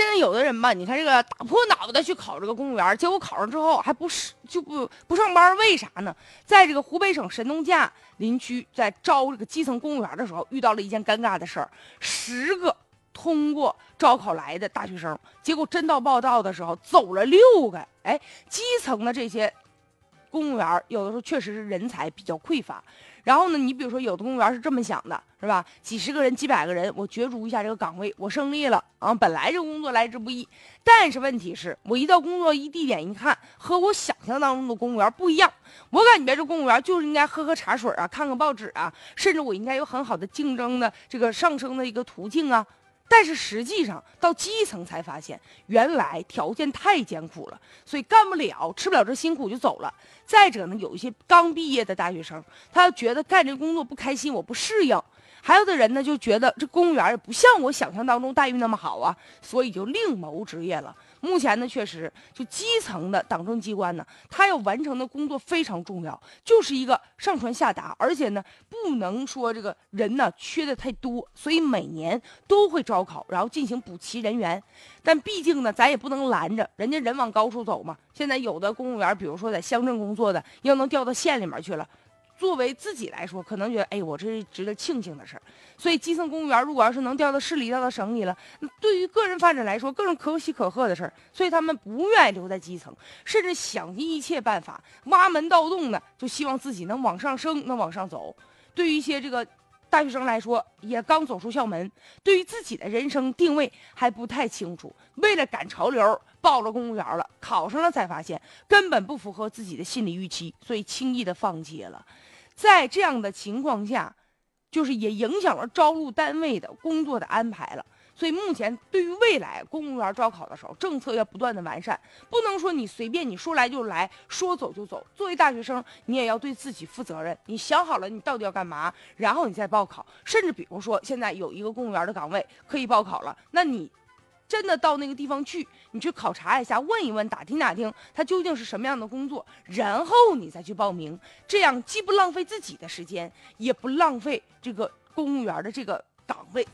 现在有的人吧，你看这个打破脑袋去考这个公务员，结果考上之后还不是就不不上班，为啥呢？在这个湖北省神农架林区，在招这个基层公务员的时候，遇到了一件尴尬的事儿，十个通过招考来的大学生，结果真到报道的时候走了六个。哎，基层的这些公务员有的时候确实是人才比较匮乏。然后呢，你比如说有的公务员是这么想的，是吧？几十个人、几百个人，我角逐一下这个岗位，我胜利了啊！本来这个工作来之不易，但是问题是我一到工作一地点一看，和我想象当中的公务员不一样。我感觉这公务员就是应该喝喝茶水啊，看看报纸啊，甚至我应该有很好的竞争的这个上升的一个途径啊。但是实际上到基层才发现，原来条件太艰苦了，所以干不了，吃不了这辛苦就走了。再者呢，有一些刚毕业的大学生，他觉得干这工作不开心，我不适应；还有的人呢，就觉得这公务员也不像我想象当中待遇那么好啊，所以就另谋职业了。目前呢，确实就基层的党政机关呢，他要完成的工作非常重要，就是一个上传下达，而且呢，不能说这个人呢缺的太多，所以每年都会招考，然后进行补齐人员。但毕竟呢，咱也不能拦着人家人往高处走嘛。现在有的公务员，比如说在乡镇工作的，要能调到县里面去了。作为自己来说，可能觉得，哎，我这是值得庆幸的事儿。所以基层公务员如果要是能调到市里、调到省里了，那对于个人发展来说，更是可喜可贺的事儿。所以他们不愿意留在基层，甚至想尽一切办法，挖门盗洞的，就希望自己能往上升，能往上走。对于一些这个大学生来说，也刚走出校门，对于自己的人生定位还不太清楚，为了赶潮流报了公务员了，考上了才发现根本不符合自己的心理预期，所以轻易的放弃了。在这样的情况下，就是也影响了招录单位的工作的安排了。所以目前对于未来公务员招考的时候，政策要不断的完善，不能说你随便你说来就来，说走就走。作为大学生，你也要对自己负责任。你想好了你到底要干嘛，然后你再报考。甚至比如说现在有一个公务员的岗位可以报考了，那你。真的到那个地方去，你去考察一下，问一问，打听打听，他究竟是什么样的工作，然后你再去报名，这样既不浪费自己的时间，也不浪费这个公务员的这个岗位。